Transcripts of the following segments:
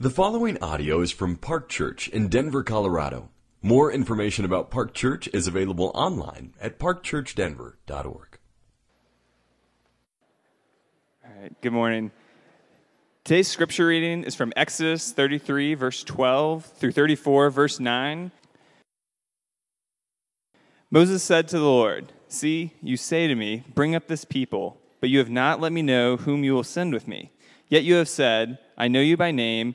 The following audio is from Park Church in Denver, Colorado. More information about Park Church is available online at parkchurchdenver.org. All right, good morning. Today's scripture reading is from Exodus 33, verse 12 through 34, verse 9. Moses said to the Lord, See, you say to me, Bring up this people, but you have not let me know whom you will send with me. Yet you have said, I know you by name,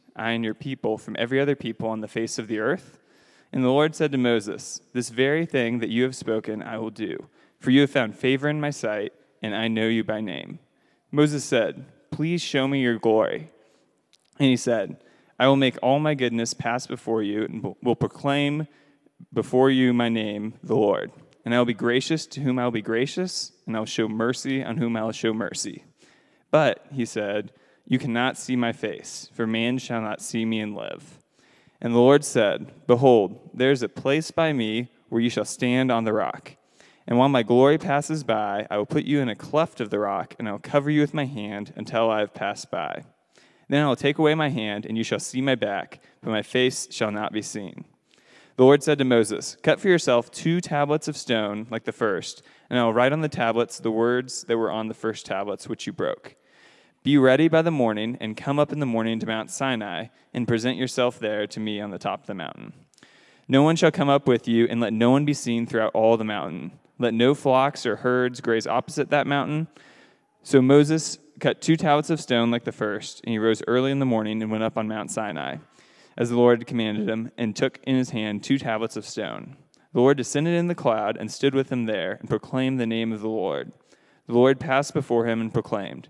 I and your people, from every other people on the face of the earth? And the Lord said to Moses, This very thing that you have spoken I will do, for you have found favor in my sight, and I know you by name. Moses said, Please show me your glory. And he said, I will make all my goodness pass before you, and will proclaim before you my name, the Lord. And I will be gracious to whom I will be gracious, and I will show mercy on whom I will show mercy. But, he said, You cannot see my face, for man shall not see me and live. And the Lord said, Behold, there is a place by me where you shall stand on the rock. And while my glory passes by, I will put you in a cleft of the rock, and I will cover you with my hand until I have passed by. Then I will take away my hand, and you shall see my back, but my face shall not be seen. The Lord said to Moses, Cut for yourself two tablets of stone like the first, and I will write on the tablets the words that were on the first tablets which you broke. Be ready by the morning, and come up in the morning to Mount Sinai, and present yourself there to me on the top of the mountain. No one shall come up with you, and let no one be seen throughout all the mountain. Let no flocks or herds graze opposite that mountain. So Moses cut two tablets of stone like the first, and he rose early in the morning and went up on Mount Sinai, as the Lord had commanded him, and took in his hand two tablets of stone. The Lord descended in the cloud and stood with him there, and proclaimed the name of the Lord. The Lord passed before him and proclaimed,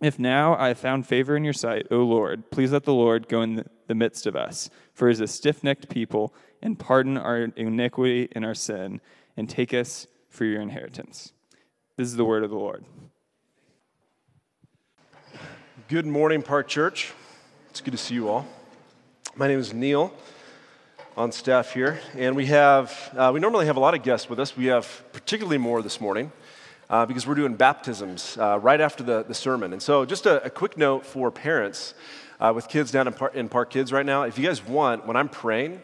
If now I have found favor in your sight, O Lord, please let the Lord go in the midst of us. For he is a stiff necked people, and pardon our iniquity and our sin, and take us for your inheritance. This is the word of the Lord. Good morning, Park Church. It's good to see you all. My name is Neil, on staff here, and we have uh, we normally have a lot of guests with us. We have particularly more this morning uh, because we're doing baptisms uh, right after the, the sermon. And so, just a, a quick note for parents uh, with kids down in, Par- in Park Kids right now. If you guys want, when I'm praying,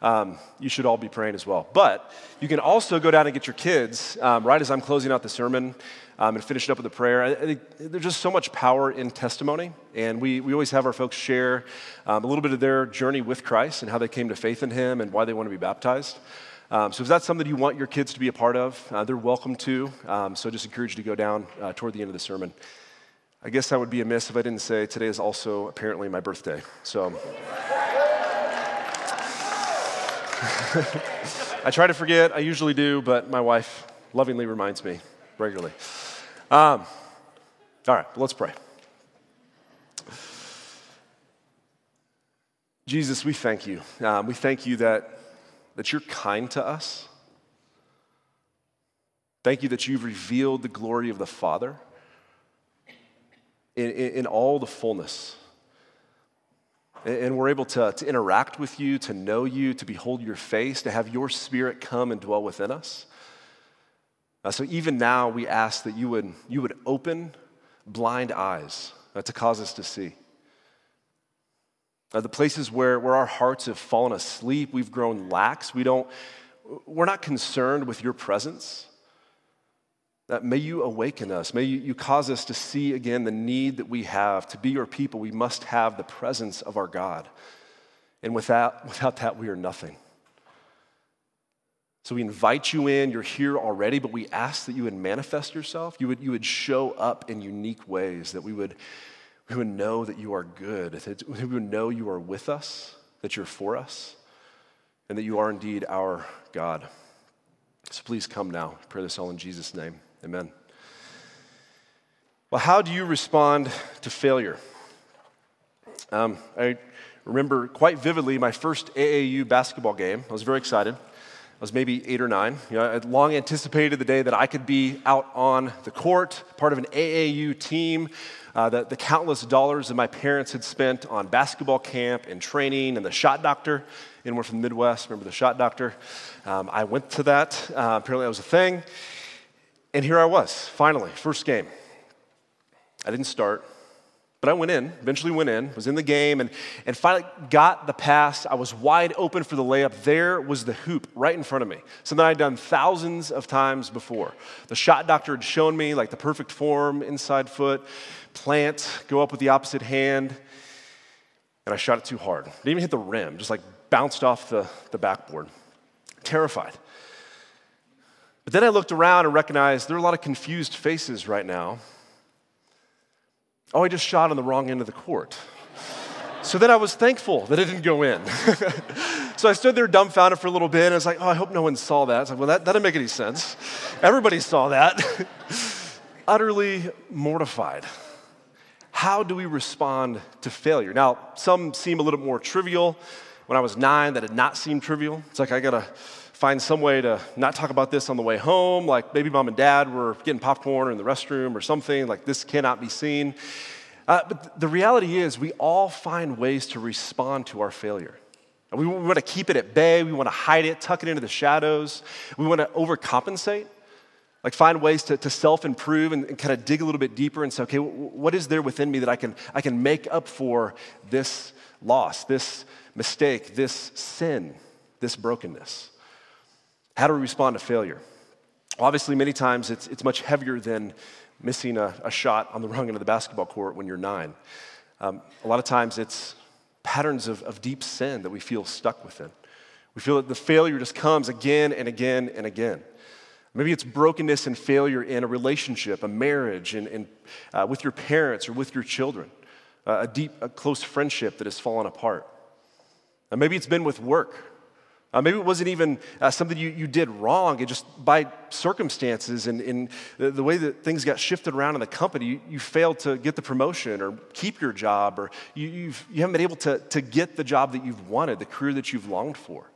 um, you should all be praying as well. But you can also go down and get your kids um, right as I'm closing out the sermon um, and finish it up with a prayer. I, I there's just so much power in testimony, and we, we always have our folks share um, a little bit of their journey with Christ and how they came to faith in Him and why they want to be baptized. Um, so if that's something you want your kids to be a part of, uh, they're welcome to. Um, so I just encourage you to go down uh, toward the end of the sermon. I guess I would be amiss if I didn't say today is also apparently my birthday. So. I try to forget, I usually do, but my wife lovingly reminds me regularly. Um, all right, let's pray. Jesus, we thank you. Um, we thank you that, that you're kind to us. Thank you that you've revealed the glory of the Father in, in, in all the fullness. And we're able to, to interact with you, to know you, to behold your face, to have your spirit come and dwell within us. Uh, so even now, we ask that you would, you would open blind eyes uh, to cause us to see. Uh, the places where, where our hearts have fallen asleep, we've grown lax, we don't, we're not concerned with your presence. That may you awaken us. May you, you cause us to see again the need that we have. To be your people, we must have the presence of our God. And without, without that, we are nothing. So we invite you in, you're here already, but we ask that you would manifest yourself. You would, you would show up in unique ways, that we would, we would know that you are good, that we would know you are with us, that you're for us, and that you are indeed our God. So please come now. I pray this all in Jesus' name. Amen. Well, how do you respond to failure? Um, I remember quite vividly my first AAU basketball game. I was very excited. I was maybe eight or nine. You know, I had long anticipated the day that I could be out on the court, part of an AAU team. Uh, the, the, countless dollars that my parents had spent on basketball camp and training and the shot doctor. Anyone from the Midwest, remember the shot doctor? Um, I went to that. Uh, apparently, that was a thing. And here I was, finally, first game. I didn't start. But I went in, eventually went in, was in the game, and, and finally got the pass. I was wide open for the layup. There was the hoop right in front of me, something I'd done thousands of times before. The shot doctor had shown me like the perfect form, inside foot, plant, go up with the opposite hand, and I shot it too hard. Didn't even hit the rim, just like bounced off the, the backboard. Terrified. But then I looked around and recognized there are a lot of confused faces right now Oh, I just shot on the wrong end of the court. So then I was thankful that it didn't go in. so I stood there dumbfounded for a little bit, and I was like, oh, I hope no one saw that. I was like, well, that, that didn't make any sense. Everybody saw that. Utterly mortified. How do we respond to failure? Now, some seem a little more trivial. When I was nine, that did not seem trivial. It's like I gotta find some way to not talk about this on the way home, like maybe mom and dad were getting popcorn in the restroom or something, like this cannot be seen. Uh, but the reality is, we all find ways to respond to our failure. We, we want to keep it at bay, we want to hide it, tuck it into the shadows, we want to overcompensate. Like find ways to, to self-improve and, and kind of dig a little bit deeper and say, okay, what is there within me that I can, I can make up for this loss, this mistake, this sin, this brokenness? How do we respond to failure? Obviously, many times it's, it's much heavier than missing a, a shot on the wrong end of the basketball court when you're nine. Um, a lot of times it's patterns of, of deep sin that we feel stuck within. We feel that the failure just comes again and again and again. Maybe it's brokenness and failure in a relationship, a marriage, and, and uh, with your parents or with your children, uh, a deep, a close friendship that has fallen apart. And maybe it's been with work uh, maybe it wasn't even uh, something you, you did wrong, it just by circumstances and, and the, the, way that things got shifted around in the company, you, you failed to get the promotion or keep your job, or you, you've, you haven't been able to, to get the job that you've wanted, the career that you've longed for.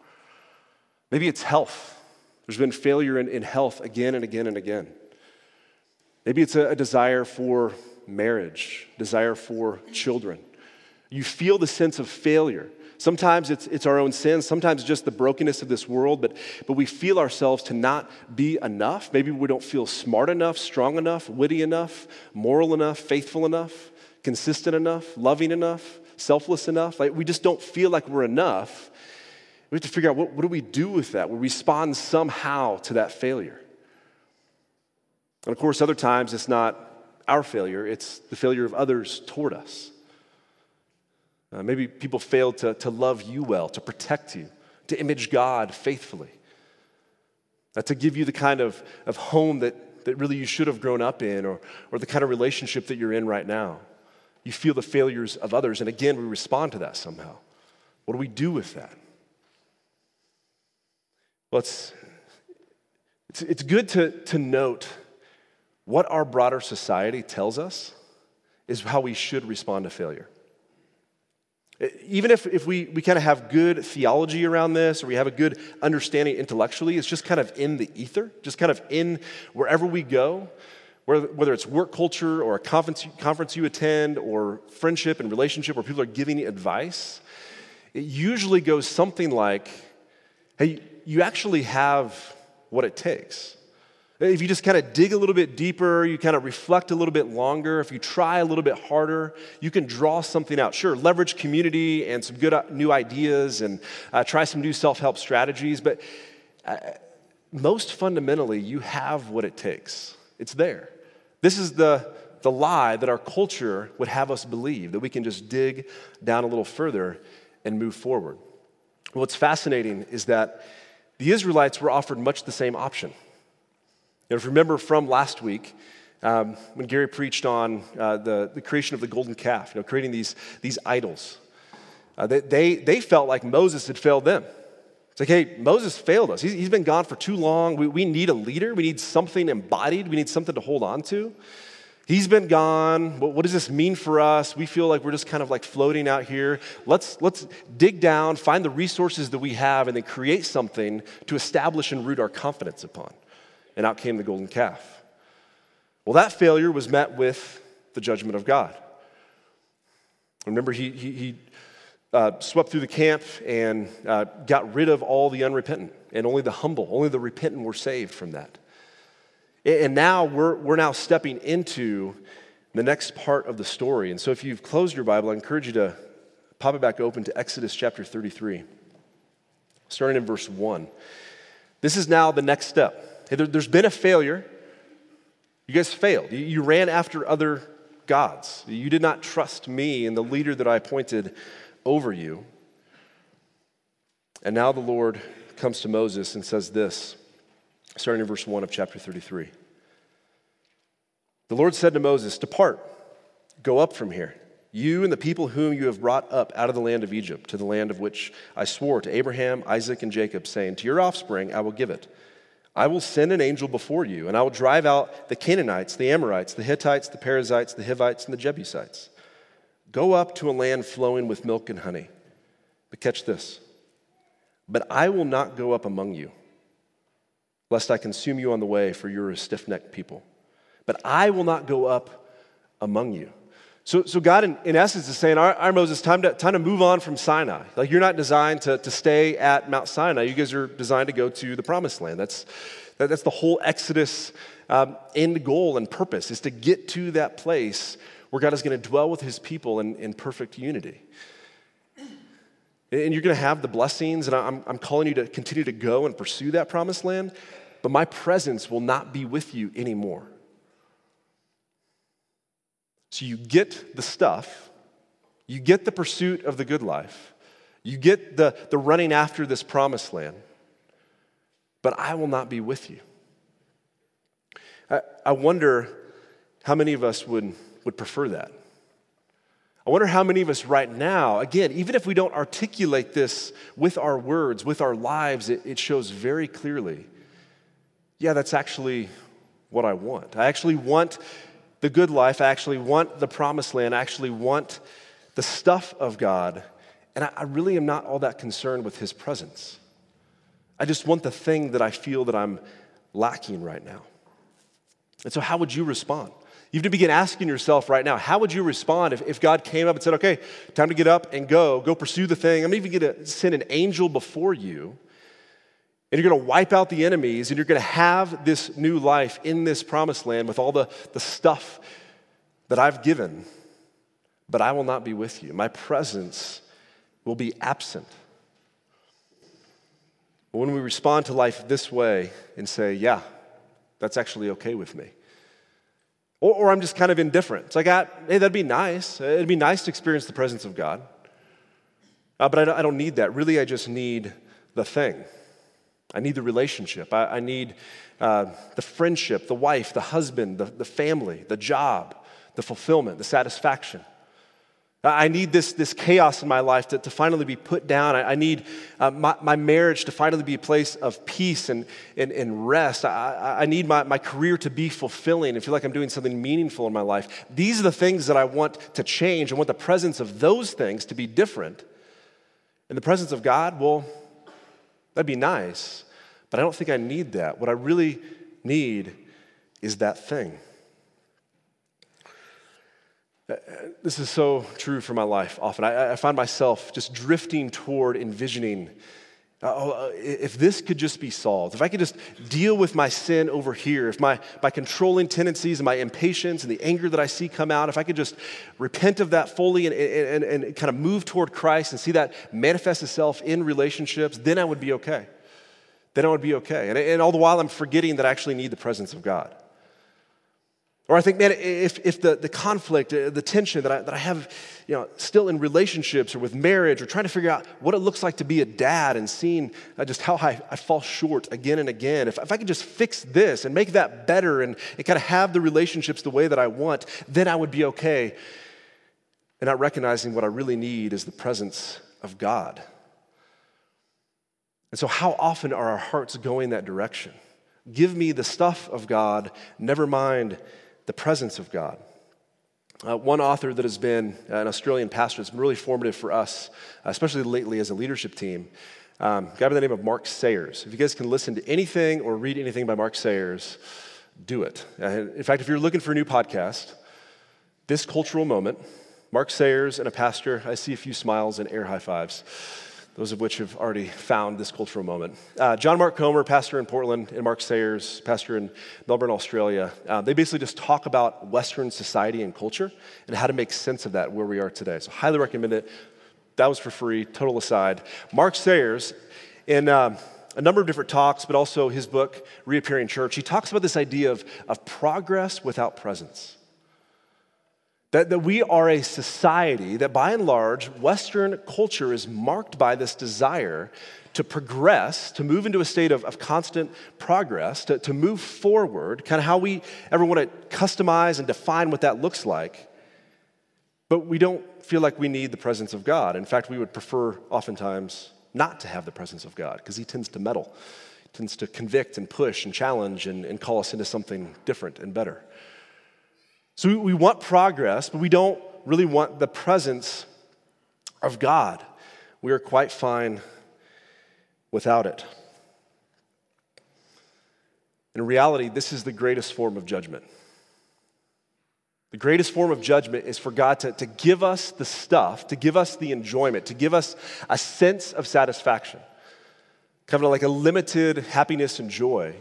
Maybe it's health. There's been failure in, in health again and again and again. Maybe it's a, a desire for marriage, desire for children. You feel the sense of failure. Sometimes it's, it's our own sins, sometimes just the brokenness of this world, but, but we feel ourselves to not be enough. Maybe we don't feel smart enough, strong enough, witty enough, moral enough, faithful enough, consistent enough, loving enough, selfless enough. Like we just don't feel like we're enough. We have to figure out what, what do we do with that? We respond somehow to that failure. And of course, other times it's not our failure, it's the failure of others toward us. Uh, maybe people failed to, to love you well, to protect you, to image God faithfully, uh, to give you the kind of, of home that, that really you should have grown up in, or, or the kind of relationship that you're in right now. You feel the failures of others, and again, we respond to that somehow. What do we do with that? Well, it's, it's, it's good to, to note what our broader society tells us is how we should respond to failure. Uh, even if, if we, we kind of have good theology around this or we have a good understanding intellectually, it's just kind of in the ether, just kind of in wherever we go, whether, whether it's work culture or a conference, conference you attend or friendship and relationship where people are giving advice. It usually goes something like, hey, you actually have what it takes. If you just kind of dig a little bit deeper, you kind of reflect a little bit longer, if you try a little bit harder, you can draw something out. Sure, leverage community and some good uh, new ideas and uh, try some new self help strategies, but uh, most fundamentally, you have what it takes. It's there. This is the, the lie that our culture would have us believe that we can just dig down a little further and move forward. What's fascinating is that the Israelites were offered much the same option. Know, if you remember from last week, um, when Gary preached on uh, the, the creation of the golden calf, you know, creating these, these idols, uh, they, they, they felt like Moses had failed them. It's like, hey, Moses failed us. He's, he's been gone for too long. We, we need a leader. We need something embodied. We need something to hold on to. He's been gone. What, what, does this mean for us? We feel like we're just kind of like floating out here. Let's, let's dig down, find the resources that we have, and then create something to establish and root our confidence upon. And out came the golden calf. Well, that failure was met with the judgment of God. Remember, he, he, he uh, swept through the camp and uh, got rid of all the unrepentant, and only the humble, only the repentant were saved from that. And now we're, we're now stepping into the next part of the story. And so if you've closed your Bible, I encourage you to pop it back open to Exodus chapter 33, starting in verse 1. This is now the next step. There, has been a failure. You guys failed. You, you ran after other gods. You did not trust me and the leader that I appointed over you. And now the Lord comes to Moses and says this starting in verse 1 of chapter 33. The Lord said to Moses, Depart, go up from here, you and the people whom you have brought up out of the land of Egypt, to the land of which I swore to Abraham, Isaac, and Jacob, saying, To your offspring I will give it. I will send an angel before you, and I will drive out the Canaanites, the Amorites, the Hittites, the Perizzites, the Hivites, and the Jebusites. Go up to a land flowing with milk and honey. But catch this. But I will not go up among you lest I consume you on the way, for you're a stiff necked people. But I will not go up among you. So, so God, in, in essence, is saying, all right, all right, Moses, time to, time to move on from Sinai. Like, you're not designed to, to stay at Mount Sinai. You guys are designed to go to the promised land. That's, that, that's the whole Exodus um, end goal and purpose, is to get to that place where God is going to dwell with his people in, in perfect unity. And you're going to have the blessings, and I'm, I'm calling you to continue to go and pursue that promised land but my presence will not be with you anymore. So you get the stuff, you get the pursuit of the good life, you get the, the running after this promised land, but I will not be with you. I, I wonder how many of us would, would prefer that. I wonder how many of us right now, again, even if we don't articulate this with our words, with our lives, it, it shows very clearly yeah, that's actually what I want. I actually want the good life. I actually want the promised land. I actually want the stuff of God. And I, really am not all that concerned with his presence. I just want the thing that I feel that I'm lacking right now. And so, how would you respond? You have to begin asking yourself right now, how would you respond if, if God came up and said, okay, time to get up and go, go pursue the thing? I'm even going to send an angel before you and you're going to wipe out the enemies, and you're going to have this new life in this promised land with all the, the stuff that I've given, but I will not be with you. My presence will be absent. But when we respond to life this way and say, yeah, that's actually okay with me. Or, or I'm just kind of indifferent. It's like, ah, hey, that'd be nice. It'd be nice to experience the presence of God. Uh, but I don't, I don't need that. Really, I just need the thing. I need the relationship. I, I need uh, the friendship, the wife, the husband, the, the family, the job, the fulfillment, the satisfaction. I need this, this chaos in my life to, to finally be put down. I, I need uh, my, my marriage to finally be a place of peace and, and, and rest. I, I need my, my career to be fulfilling and feel like I'm doing something meaningful in my life. These are the things that I want to change. I want the presence of those things to be different. And the presence of God, well, That'd be nice, but I don't think I need that. What I really need is that thing. Uh, this is so true for my life often. I, I find myself just drifting toward envisioning oh, uh, if this could just be solved, if I could just deal with my sin over here, if my, my controlling tendencies and my impatience and the anger that I see come out, if I could just repent of that fully and, and, and, and kind of move toward Christ and see that manifest itself in relationships, then I would be okay. Then I would be okay. And, and all the while, I'm forgetting that I actually need the presence of God. Or I think, man, if, if the, the conflict, uh, the tension that I, that I have, you know, still in relationships or with marriage or trying to figure out what it looks like to be a dad and seeing uh, just how I, I fall short again and again, if, if I could just fix this and make that better and, and kind of have the relationships the way that I want, then I would be okay. And not recognizing what I really need is the presence of God. And so, how often are our hearts going that direction? Give me the stuff of God, never mind the presence of God. Uh, one author that has been an Australian pastor that's been really formative for us, especially lately as a leadership team, um, a guy by the name of Mark Sayers. If you guys can listen to anything or read anything by Mark Sayers, do it. Uh, in fact, if you're looking for a new podcast, this cultural moment, Mark Sayers and a pastor, I see a few smiles and air high fives those of which have already found this cultural moment. Uh, John Mark Comer, pastor in Portland, and Mark Sayers, pastor in Melbourne, Australia, uh, they basically just talk about Western society and culture and how to make sense of that where we are today. So, highly recommend it. That was for free, total aside. Mark Sayers, in um, a number of different talks, but also his book, Reappearing Church, he talks about this idea of, of progress without presence. That, that we are a society that, by and large, Western culture is marked by this desire to progress, to move into a state of, of constant progress, to, to move forward, kind of how we ever want to customize and define what that looks like. But we don't feel like we need the presence of God. In fact, we would prefer oftentimes not to have the presence of God because He tends to meddle, he tends to convict and push and challenge and, and call us into something different and better. So we, we want progress, but we don't really want the presence of God. We are quite fine without it. In reality, this is the greatest form of judgment. The greatest form of judgment is for God to, to give us the stuff, to give us the enjoyment, to give us a sense of satisfaction, kind of like a limited happiness and joy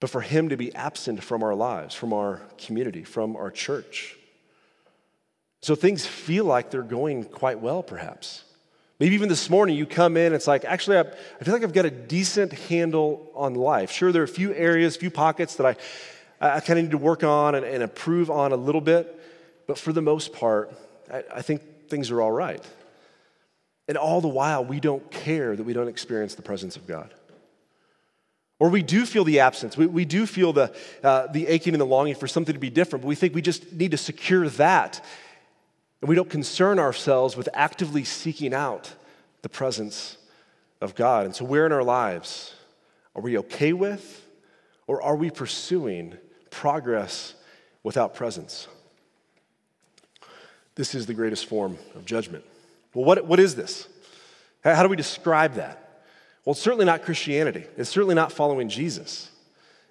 but for Him to be absent from our lives, from our community, from our church. So things feel like they're going quite well, perhaps. Maybe even this morning you come in, it's like, actually, I, I feel like I've got a decent handle on life. Sure, there are a few areas, a few pockets that I, I kind of need to work on and, and, improve on a little bit, but for the most part, I, I think things are all right. And all the while, we don't care that we don't experience the presence of God. Or we do feel the absence. We, we do feel the, uh, the aching and the longing for something to be different, but we think we just need to secure that. And we don't concern ourselves with actively seeking out the presence of God. And so, where in our lives are we okay with, or are we pursuing progress without presence? This is the greatest form of judgment. Well, what, what is this? How do we describe that? Well, it's certainly not Christianity. It's certainly not following Jesus.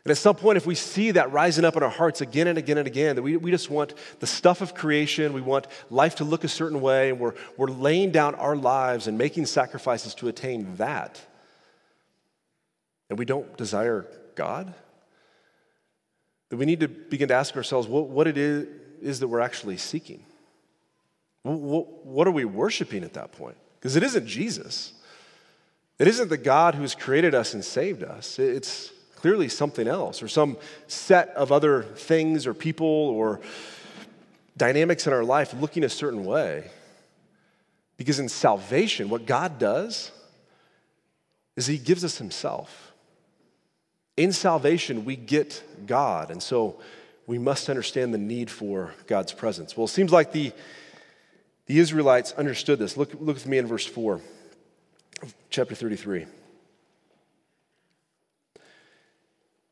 And at some point, if we see that rising up in our hearts again and again and again, that we, we just want the stuff of creation, we want life to look a certain way, and we're, we're laying down our lives and making sacrifices to attain that, and we don't desire God, that we need to begin to ask ourselves what, what it is, is that we're actually seeking. What, what are we worshiping at that point? Because it isn't Jesus. It isn't the God who's created us and saved us. It's clearly something else or some set of other things or people or dynamics in our life looking a certain way. Because in salvation, what God does is He gives us Himself. In salvation, we get God. And so we must understand the need for God's presence. Well, it seems like the, the Israelites understood this. Look, look with me in verse 4 chapter 33.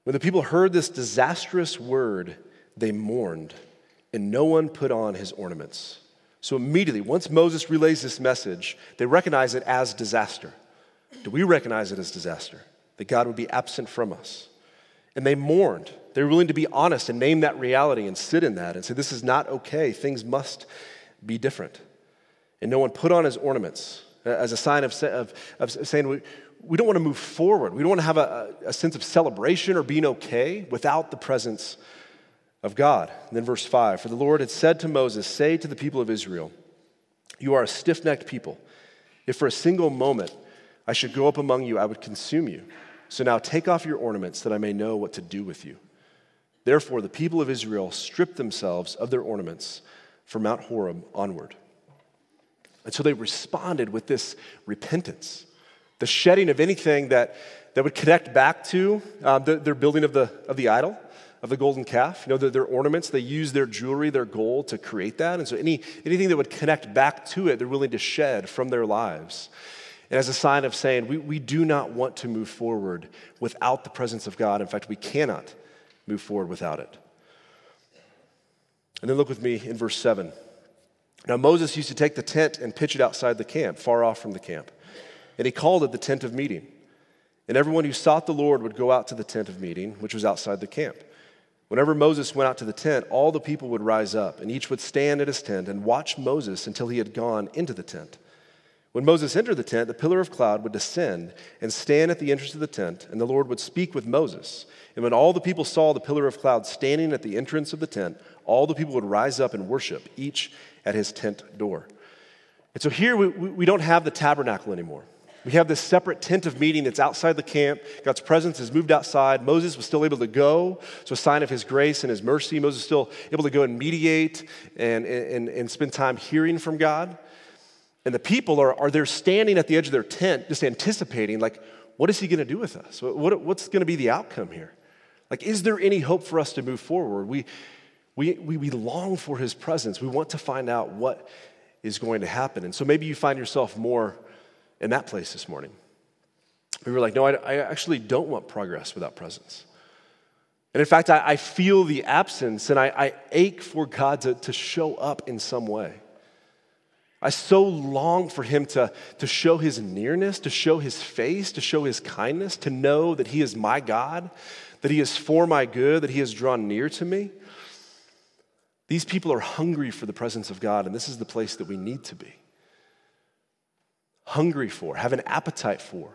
When the people heard this disastrous word, they mourned, and no one put on his ornaments. So immediately, once Moses relays this message, they recognize it as disaster. Do we recognize it as disaster? That God would be absent from us. And they mourned. They were willing to be honest and name that reality and sit in that and say, This is not okay. Things must be different. And no one put on his ornaments as a sign of, of, of saying we, we don't want to move forward. We don't want to have a, a sense of celebration or being okay without the presence of God. And then verse 5 For the Lord had said to Moses, Say to the people of Israel, You are a stiff necked people. If for a single moment I should go up among you, I would consume you. So now take off your ornaments that I may know what to do with you. Therefore, the people of Israel stripped themselves of their ornaments from Mount Horeb onward. And so they responded with this repentance, the shedding of anything that, that would connect back to um, the, their building of the, of the idol, of the golden calf. You know, their, their ornaments, they use their jewelry, their gold to create that. And so any, anything that would connect back to it, they're willing to shed from their lives. And as a sign of saying, we, we do not want to move forward without the presence of God. In fact, we cannot move forward without it. And then look with me in verse 7. Now, Moses used to take the tent and pitch it outside the camp, far off from the camp. And he called it the tent of meeting. And everyone who sought the Lord would go out to the tent of meeting, which was outside the camp. Whenever Moses went out to the tent, all the people would rise up, and each would stand at his tent and watch Moses until he had gone into the tent. When Moses entered the tent, the pillar of cloud would descend and stand at the entrance of the tent, and the Lord would speak with Moses. And when all the people saw the pillar of cloud standing at the entrance of the tent, all the people would rise up and worship, each at his tent door. And so here we, we don't have the tabernacle anymore. We have this separate tent of meeting that's outside the camp. God's presence has moved outside. Moses was still able to go. So, a sign of his grace and his mercy. Moses was still able to go and mediate and, and, and spend time hearing from God. And the people are, are there standing at the edge of their tent, just anticipating, like, what is he going to do with us? What, what's going to be the outcome here? Like, is there any hope for us to move forward? We, we, we, we long for his presence. We want to find out what is going to happen. And so maybe you find yourself more in that place this morning. We were like, no, I, I actually don't want progress without presence. And in fact, I, I feel the absence and I, I ache for God to, to show up in some way. I so long for him to, to show his nearness, to show his face, to show his kindness, to know that he is my God, that he is for my good, that he has drawn near to me. These people are hungry for the presence of God, and this is the place that we need to be. Hungry for, have an appetite for,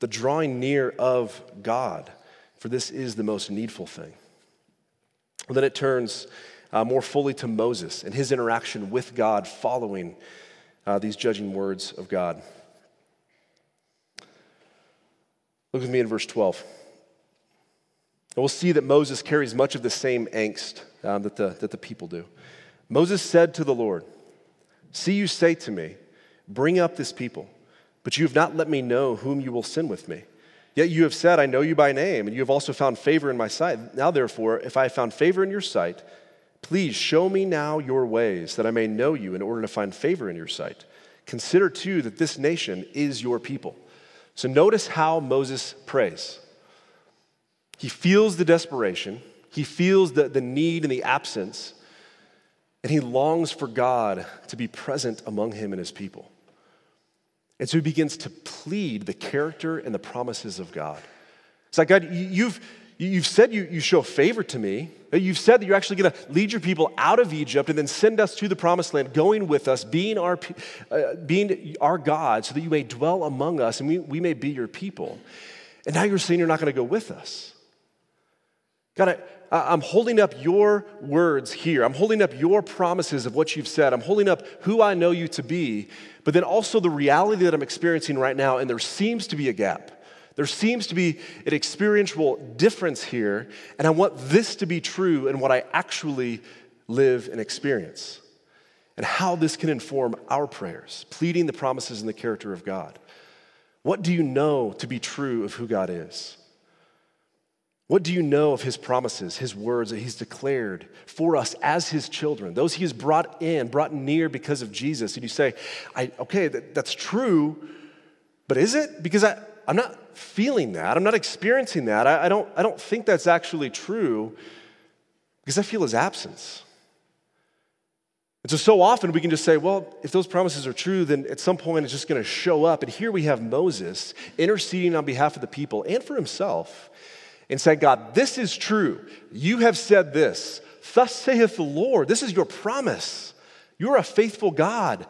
the drawing near of God, for this is the most needful thing. And then it turns uh, more fully to Moses and his interaction with God following uh, these judging words of God. Look with me in verse 12. And we'll see that Moses carries much of the same angst um, that, the, that the people do. Moses said to the Lord, See, you say to me, Bring up this people, but you have not let me know whom you will send with me. Yet you have said, I know you by name, and you have also found favor in my sight. Now, therefore, if I have found favor in your sight, Please show me now your ways, that I may know you in order to find favor in your sight. Consider too that this nation is your people. So notice how Moses prays. He feels the desperation, he feels the, the need and the absence, and he longs for God to be present among him and his people. And so he begins to plead the character and the promises of God. It's like, God, you've, You've said you, you show favor to me. You've said that you're actually going to lead your people out of Egypt and then send us to the promised land, going with us, being our, uh, being our God, so that you may dwell among us and we, we may be your people. And now you're saying you're not going to go with us. God, I'm holding up your words here. I'm holding up your promises of what you've said. I'm holding up who I know you to be, but then also the reality that I'm experiencing right now, and there seems to be a gap. There seems to be an experiential difference here, and I want this to be true in what I actually live and experience, and how this can inform our prayers, pleading the promises and the character of God. What do you know to be true of who God is? What do you know of his promises, his words that he's declared for us as his children, those he has brought in, brought near because of Jesus? And you say, okay, that, that's true, but is it? Because I, I'm not feeling that. I'm not experiencing that. I, I, don't, I don't think that's actually true because I feel his absence. And so, so often we can just say, well, if those promises are true, then at some point it's just going to show up. And here we have Moses interceding on behalf of the people and for himself and say, God, this is true. You have said this. Thus saith the Lord. This is your promise. You're a faithful God.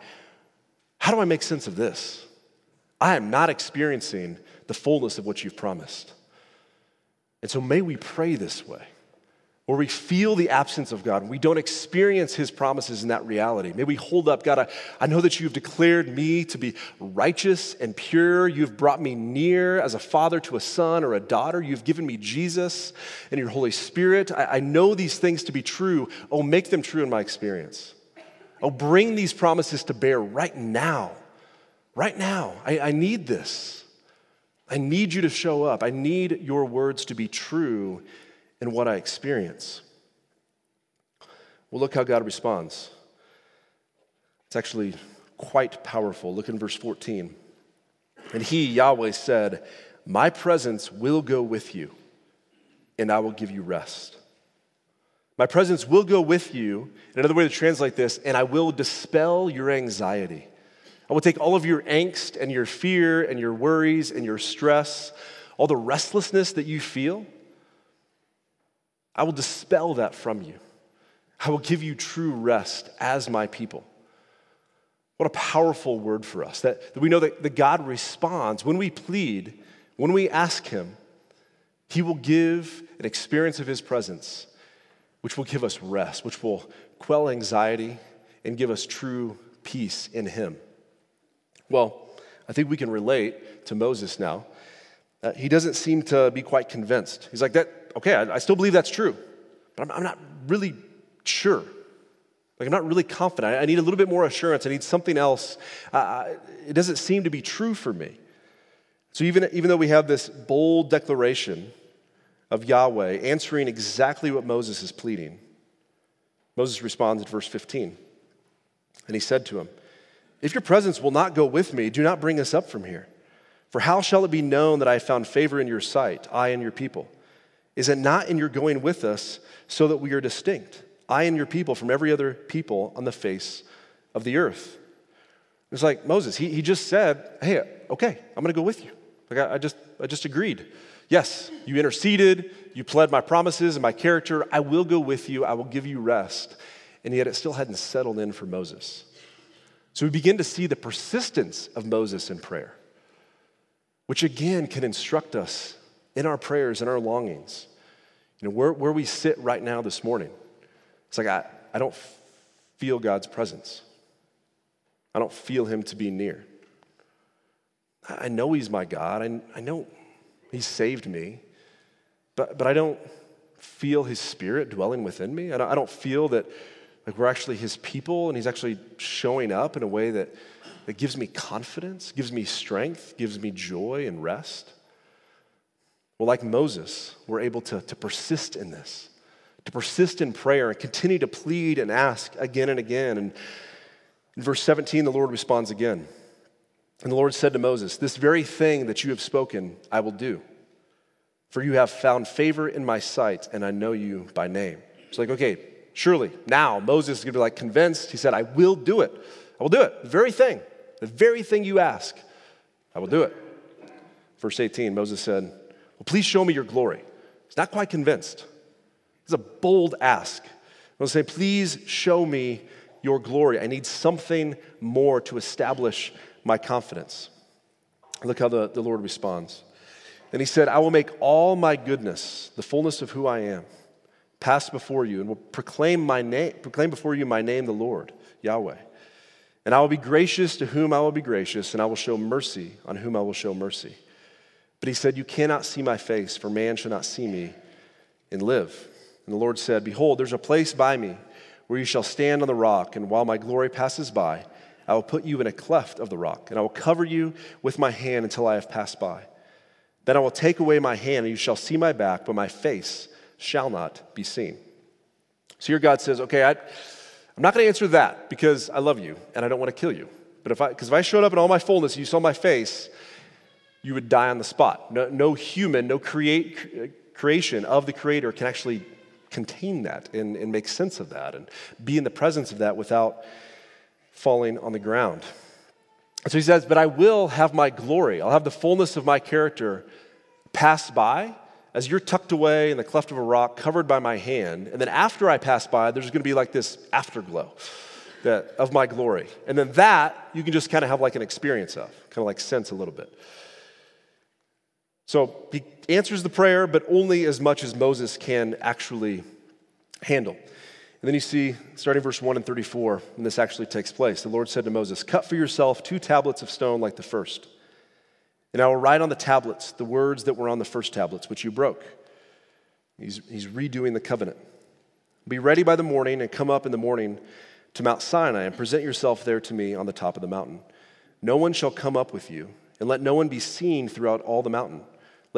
How do I make sense of this? I am not experiencing the fullness of what you've promised. And so may we pray this way. Where we feel the absence of God, we don't experience His promises in that reality. May we hold up, God, I, I know that you have declared me to be righteous and pure. You've brought me near as a father to a son or a daughter. You've given me Jesus and your Holy Spirit. I, I know these things to be true. Oh, make them true in my experience. Oh, bring these promises to bear right now. Right now. I, I need this. I need you to show up. I need your words to be true in what I experience. Well, look how God responds. It's actually quite powerful. Look in verse 14. And he, Yahweh, said, My presence will go with you, and I will give you rest. My presence will go with you. Another way to translate this, and I will dispel your anxiety. I will take all of your angst and your fear and your worries and your stress, all the restlessness that you feel, I will dispel that from you. I will give you true rest as my people. What a powerful word for us that, that we know that, that God responds when we plead, when we ask Him, He will give an experience of His presence, which will give us rest, which will quell anxiety and give us true peace in Him. Well, I think we can relate to Moses now. Uh, he doesn't seem to be quite convinced. He's like, that, okay, I, I still believe that's true, but I'm, I'm, not really sure. Like, I'm not really confident. I, I, need a little bit more assurance. I need something else. Uh, it doesn't seem to be true for me. So, even, even though we have this bold declaration of Yahweh answering exactly what Moses is pleading, Moses responds in verse 15. And he said to him, If your presence will not go with me, do not bring us up from here. For how shall it be known that I have found favor in your sight, I and your people? Is it not in your going with us so that we are distinct, I and your people, from every other people on the face of the earth? It's like Moses, he, he just said, Hey, okay, I'm gonna go with you. Like I, I just I just agreed. Yes, you interceded, you pled my promises and my character. I will go with you, I will give you rest. And yet it still hadn't settled in for Moses. So we begin to see the persistence of Moses in prayer, which again can instruct us in our prayers and our longings. You know, where, where we sit right now this morning, it's like I, I don't feel God's presence. I don't feel Him to be near. I know He's my God. I, I know He saved me, but, but I don't feel His Spirit dwelling within me. I don't, I don't feel that like we're actually His people and He's actually showing up in a way that, that gives me confidence, gives me strength, gives me joy and rest. Well, like Moses, we're able to, to persist in this, to persist in prayer and continue to plead and ask again and again. And in verse 17, the Lord responds again. And the Lord said to Moses, This very thing that you have spoken, I will do. For you have found favor in my sight, and I know you by name. It's like, okay, surely now Moses is going to be like convinced. He said, I will do it. I will do it. The very thing, the very thing you ask, I will do it. Verse 18, Moses said, well, please show me your glory. He's not quite convinced. It's a bold ask. He'll say, Please show me your glory. I need something more to establish my confidence. Look how the, the Lord responds. And he said, I will make all my goodness, the fullness of who I am, pass before you, and will proclaim my name, proclaim before you my name, the Lord, Yahweh. And I will be gracious to whom I will be gracious, and I will show mercy on whom I will show mercy. But he said, You cannot see my face, for man shall not see me and live. And the Lord said, Behold, there's a place by me where you shall stand on the rock, and while my glory passes by, I will put you in a cleft of the rock, and I will cover you with my hand until I have passed by. Then I will take away my hand, and you shall see my back, but my face shall not be seen. So here God says, Okay, I, I'm not going to answer that because I love you and I don't want to kill you. But if I, because if I showed up in all my fullness, you saw my face, you would die on the spot. No, no human, no create, creation of the Creator can actually contain that and, and make sense of that and be in the presence of that without falling on the ground. So he says, But I will have my glory, I'll have the fullness of my character pass by as you're tucked away in the cleft of a rock, covered by my hand. And then after I pass by, there's going to be like this afterglow that, of my glory. And then that you can just kind of have like an experience of, kind of like sense a little bit. So he answers the prayer, but only as much as Moses can actually handle. And then you see, starting verse 1 and 34, when this actually takes place, the Lord said to Moses, Cut for yourself two tablets of stone like the first. And I will write on the tablets the words that were on the first tablets, which you broke. He's, he's redoing the covenant. Be ready by the morning and come up in the morning to Mount Sinai and present yourself there to me on the top of the mountain. No one shall come up with you, and let no one be seen throughout all the mountain.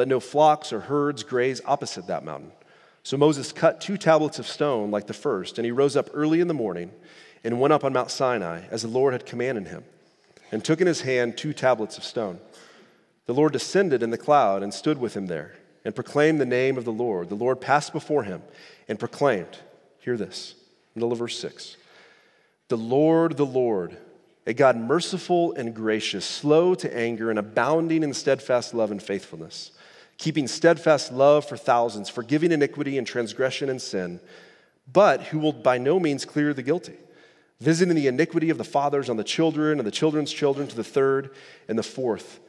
Let no flocks or herds graze opposite that mountain. So Moses cut two tablets of stone like the first, and he rose up early in the morning and went up on Mount Sinai as the Lord had commanded him, and took in his hand two tablets of stone. The Lord descended in the cloud and stood with him there, and proclaimed the name of the Lord. The Lord passed before him and proclaimed, Hear this, middle of verse 6. The Lord, the Lord, a God merciful and gracious, slow to anger, and abounding in steadfast love and faithfulness keeping steadfast love for thousands, forgiving iniquity and transgression and sin, but who will by no means clear the guilty, visiting the iniquity of the fathers on the children and the children's children to the third and the fourth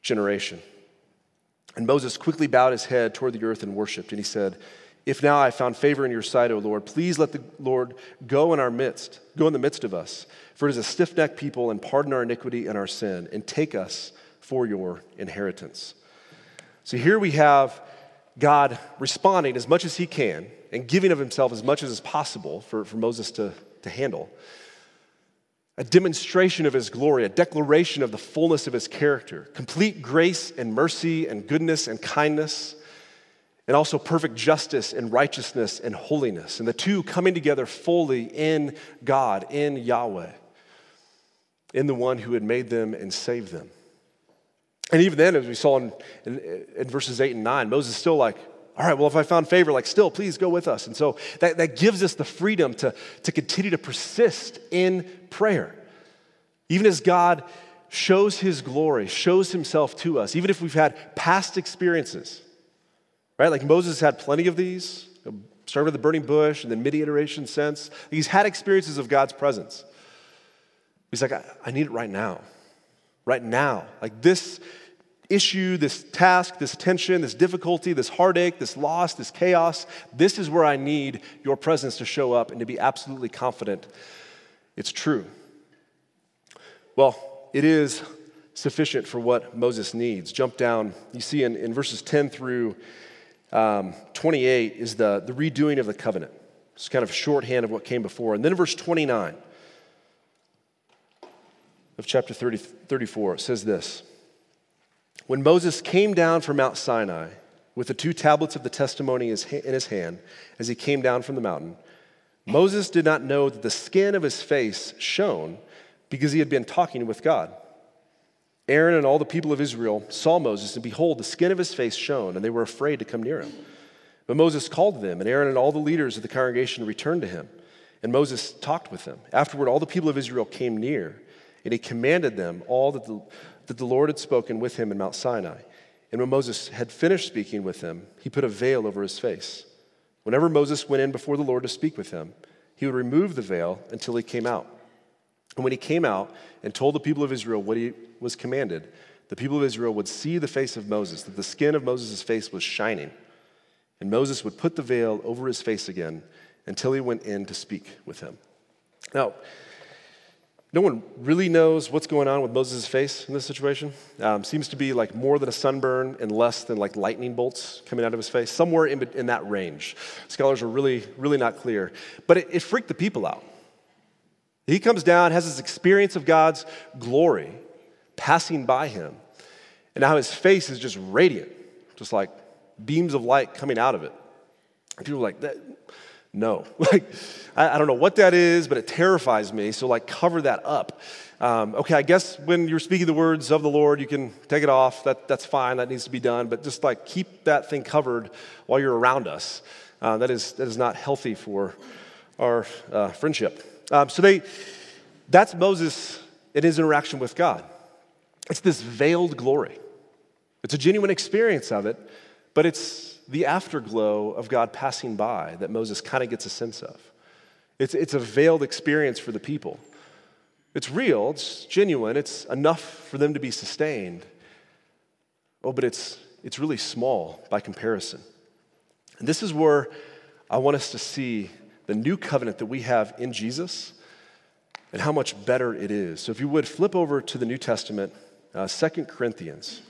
generation. And Moses quickly bowed his head toward the earth and worshiped, and he said, If now I found favor in your sight, O Lord, please let the Lord go in our midst, go in the midst of us, for it is a stiff necked people, and pardon our iniquity and our sin, and take us for your inheritance. So here we have God responding as much as he can and giving of himself as much as is possible for, for Moses to, to handle. A demonstration of his glory, a declaration of the fullness of his character, complete grace and mercy and goodness and kindness, and also perfect justice and righteousness and holiness. And the two coming together fully in God, in Yahweh, in the one who had made them and saved them. And even then, as we saw in, in, in, verses 8 and 9, Moses is still like, all right, well, if I found favor, like, still, please go with us. And so that, that gives us the freedom to, to continue to persist in prayer. Even as God shows his glory, shows himself to us, even if we've had past experiences, right? Like Moses had plenty of these, started with the burning bush and then many iterations since. He's had experiences of God's presence. He's like, I, I need it right now. Right now. Like this issue, this task, this tension, this difficulty, this heartache, this loss, this chaos, this is where I need your presence to show up and to be absolutely confident it's true. Well, it is sufficient for what Moses needs. Jump down, you see in, in verses 10 through um, 28 is the, the redoing of the covenant. It's kind of shorthand of what came before. And then in verse 29 of chapter 30, 34, it says this. When Moses came down from Mount Sinai with the two tablets of the testimony in his hand as he came down from the mountain, Moses did not know that the skin of his face shone because he had been talking with God. Aaron and all the people of Israel saw Moses, and behold, the skin of his face shone, and they were afraid to come near him. But Moses called them, and Aaron and all the leaders of the congregation returned to him. And Moses talked with them. Afterward, all the people of Israel came near, and he commanded them all that the that the Lord had spoken with him in Mount Sinai. And when Moses had finished speaking with him, he put a veil over his face. Whenever Moses went in before the Lord to speak with him, he would remove the veil until he came out. And when he came out and told the people of Israel what he was commanded, the people of Israel would see the face of Moses, that the skin of Moses' face was shining. And Moses would put the veil over his face again until he went in to speak with him. Now, no one really knows what's going on with Moses' face in this situation. Um, seems to be like more than a sunburn and less than like lightning bolts coming out of his face, somewhere in, in that range. Scholars are really, really not clear. But it, it freaked the people out. He comes down, has this experience of God's glory passing by him, and now his face is just radiant, just like beams of light coming out of it. And people are like, that, no. Like, I, I, don't know what that is, but it terrifies me. So, like, cover that up. Um, okay, I guess when you're speaking the words of the Lord, you can take it off. That, that's fine. That needs to be done. But just like keep that thing covered while you're around us. Uh, that, is, that is not healthy for our uh, friendship. Um, so, they, that's Moses in his interaction with God. It's this veiled glory. It's a genuine experience of it, but it's the afterglow of God passing by that Moses kind of gets a sense of. It's, it's a veiled experience for the people. It's real, it's genuine, it's enough for them to be sustained. Oh, but it's, it's really small by comparison. And this is where I want us to see the new covenant that we have in Jesus and how much better it is. So, if you would flip over to the New Testament, uh, 2 Corinthians.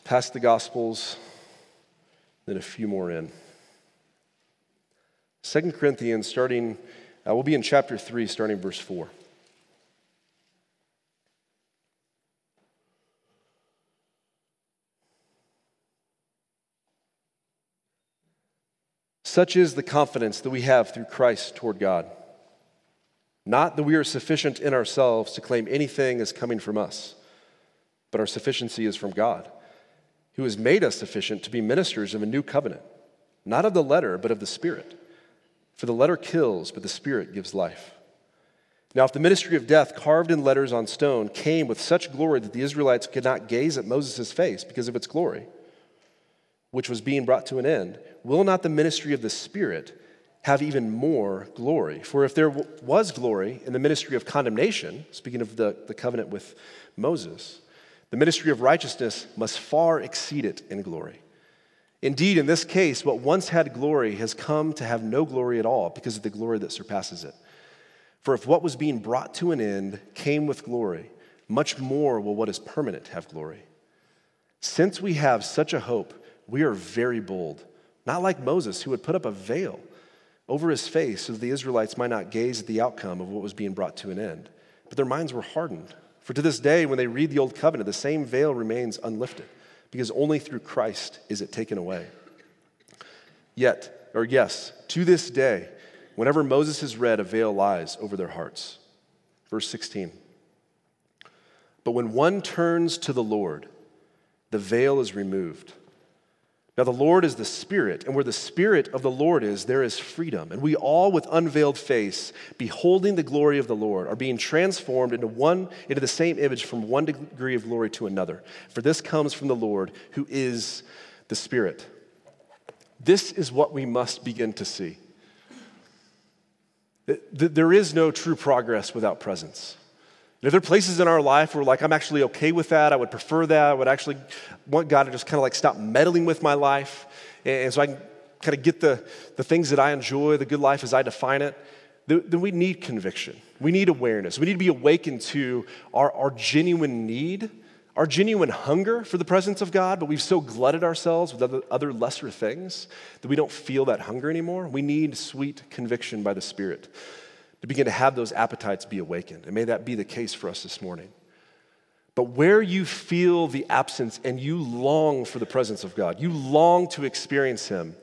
Let's pass the Gospels, then a few more in. 2 Corinthians, starting, uh, we'll be in chapter 3, starting verse 4. Such is the confidence that we have through Christ toward God. Not that we are sufficient in ourselves to claim anything as coming from us, but our sufficiency is from God, who has made us sufficient to be ministers of a new covenant, not of the letter, but of the Spirit. For the letter kills, but the Spirit gives life. Now, if the ministry of death carved in letters on stone came with such glory that the Israelites could not gaze at Moses' face because of its glory, which was being brought to an end, will not the ministry of the Spirit have even more glory? For if there was glory in the ministry of condemnation, speaking of the, the covenant with Moses, the ministry of righteousness must far exceed it in glory. Indeed, in this case, what once had glory has come to have no glory at all because of the glory that surpasses it. For if what was being brought to an end came with glory, much more will what is permanent have glory. Since we have such a hope, we are very bold, not like Moses, who would put up a veil over his face so that the Israelites might not gaze at the outcome of what was being brought to an end. But their minds were hardened. For to this day, when they read the Old Covenant, the same veil remains unlifted, because only through Christ is it taken away. Yet, or yes, to this day, whenever Moses is read, a veil lies over their hearts. Verse 16. But when one turns to the Lord, the veil is removed. Now, the Lord is the Spirit, and where the Spirit of the Lord is, there is freedom. And we all, with unveiled face, beholding the glory of the Lord, are being transformed into, one, into the same image from one degree of glory to another. For this comes from the Lord, who is the Spirit. This is what we must begin to see. There is no true progress without presence. If there are places in our life where, like, I'm actually okay with that, I would prefer that, I would actually want God to just kind of like stop meddling with my life, and so I can kind of get the, the things that I enjoy, the good life as I define it, then we need conviction. We need awareness. We need to be awakened to our, our genuine need, our genuine hunger for the presence of God, but we've so glutted ourselves with other, other lesser things that we don't feel that hunger anymore. We need sweet conviction by the Spirit to begin to have those appetites be awakened. And may that be the case for us this morning. But where you feel the absence and you long for the presence of God, you long to experience Him,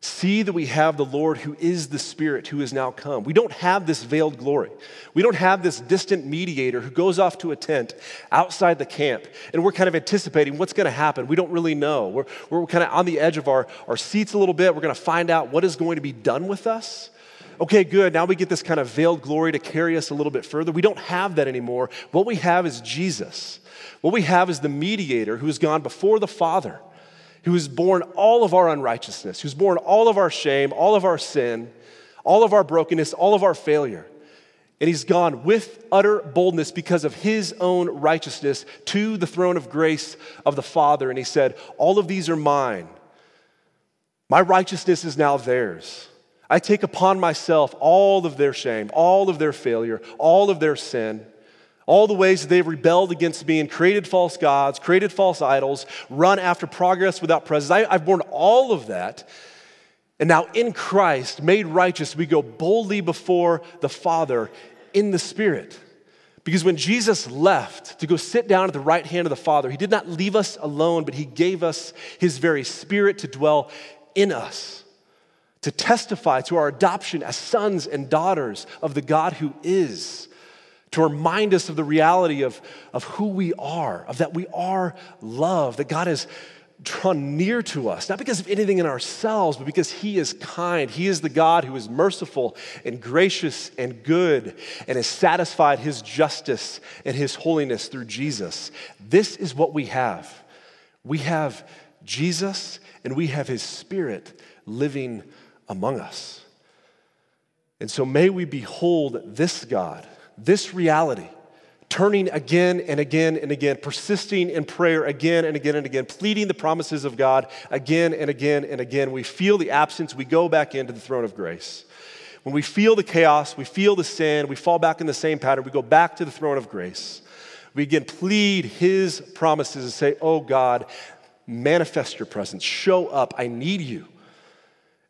see that we have the Lord who is the Spirit who has now come. We don't have this veiled glory. We don't have this distant mediator who goes off to a tent outside the camp and we're kind of anticipating what's going to happen. We don't really know. We're, we're kind of on the edge of our, our seats a little bit. We're going to find out what is going to be done with us okay, good, now we get this kind of veiled glory to carry us a little bit further. We don't have that anymore. What we have is Jesus. What we have is the mediator who has gone before the Father, who has borne all of our unrighteousness, who's borne all of our shame, all of our sin, all of our brokenness, all of our failure. And he's gone with utter boldness because of his own righteousness to the throne of grace of the Father. And he said, All of these are mine. My righteousness is now theirs. I take upon myself all of their shame, all of their failure, all of their sin, all the ways that they've rebelled against me and created false gods, created false idols, run after progress without presence. I, I've borne all of that. And now in Christ, made righteous, we go boldly before the Father in the Spirit. Because when Jesus left to go sit down at the right hand of the Father, he did not leave us alone, but he gave us his very Spirit to dwell in us to testify to our adoption as sons and daughters of the God who is, to remind us of the reality of, of who we are, of that we are loved, that God has drawn near to us, not because of anything in ourselves, but because He is kind. He is the God who is merciful and gracious and good and has satisfied His justice and His holiness through Jesus. This is what we have. We have Jesus and we have His Spirit living among us. And so may we behold this God, this reality, turning again and again and again, persisting in prayer again and again and again, pleading the promises of God again and again and again. We feel the absence, we go back into the throne of grace. When we feel the chaos, we feel the sin, we fall back in the same pattern, we go back to the throne of grace. We again plead His promises and say, Oh God, manifest your presence, show up, I need you.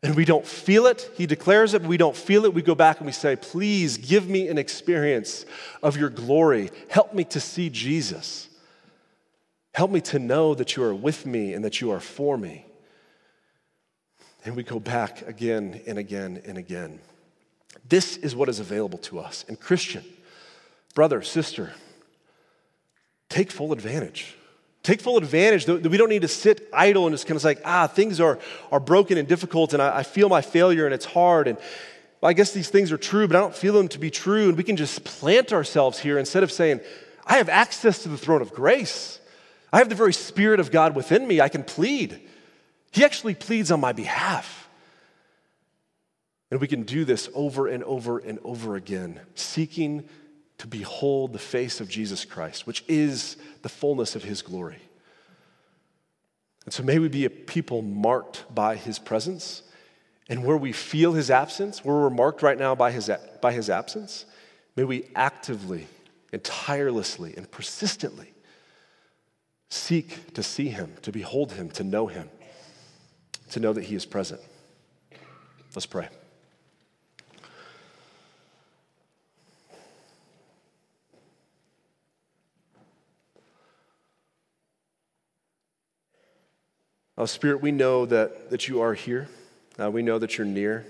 And we don't feel it. He declares it, but we don't feel it. We go back and we say, Please give me an experience of your glory. Help me to see Jesus. Help me to know that you are with me and that you are for me. And we go back again and again and again. This is what is available to us. And, Christian, brother, sister, take full advantage. Take full advantage. That we don't need to sit idle and just kind of like, ah, things are, are broken and difficult, and I, I feel my failure and it's hard. And I guess these things are true, but I don't feel them to be true. And we can just plant ourselves here instead of saying, I have access to the throne of grace. I have the very Spirit of God within me. I can plead. He actually pleads on my behalf. And we can do this over and over and over again, seeking to behold the face of Jesus Christ, which is the fullness of his glory. And so may we be a people marked by his presence. And where we feel his absence, where we're marked right now by his, by his absence, may we actively and tirelessly and persistently seek to see him, to behold him, to know him, to know that he is present. Let's pray. Oh, Spirit, we know that, that you are here. Uh, we know that you're near.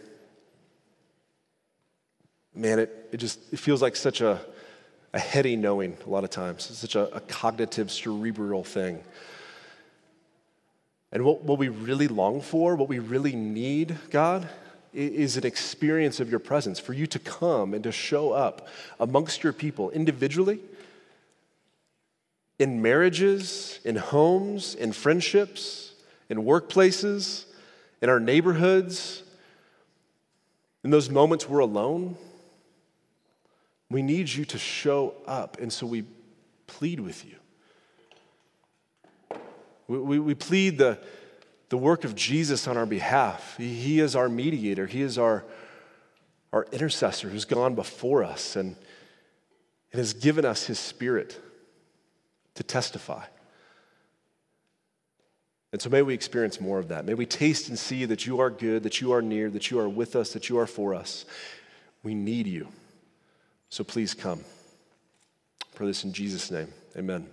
Man, it, it just it feels like such a, a heady knowing a lot of times. It's such a, a cognitive, cerebral thing. And what, what we really long for, what we really need, God, is an experience of your presence, for you to come and to show up amongst your people individually, in marriages, in homes, in friendships, in workplaces, in our neighborhoods, in those moments we're alone. We need you to show up, and so we plead with you. We, we, we plead the, the work of Jesus on our behalf. He, he is our mediator, He is our, our intercessor who's gone before us and, and has given us His Spirit to testify. And so may we experience more of that. May we taste and see that you are good, that you are near, that you are with us, that you are for us. We need you. So please come. Pray this in Jesus' name, amen.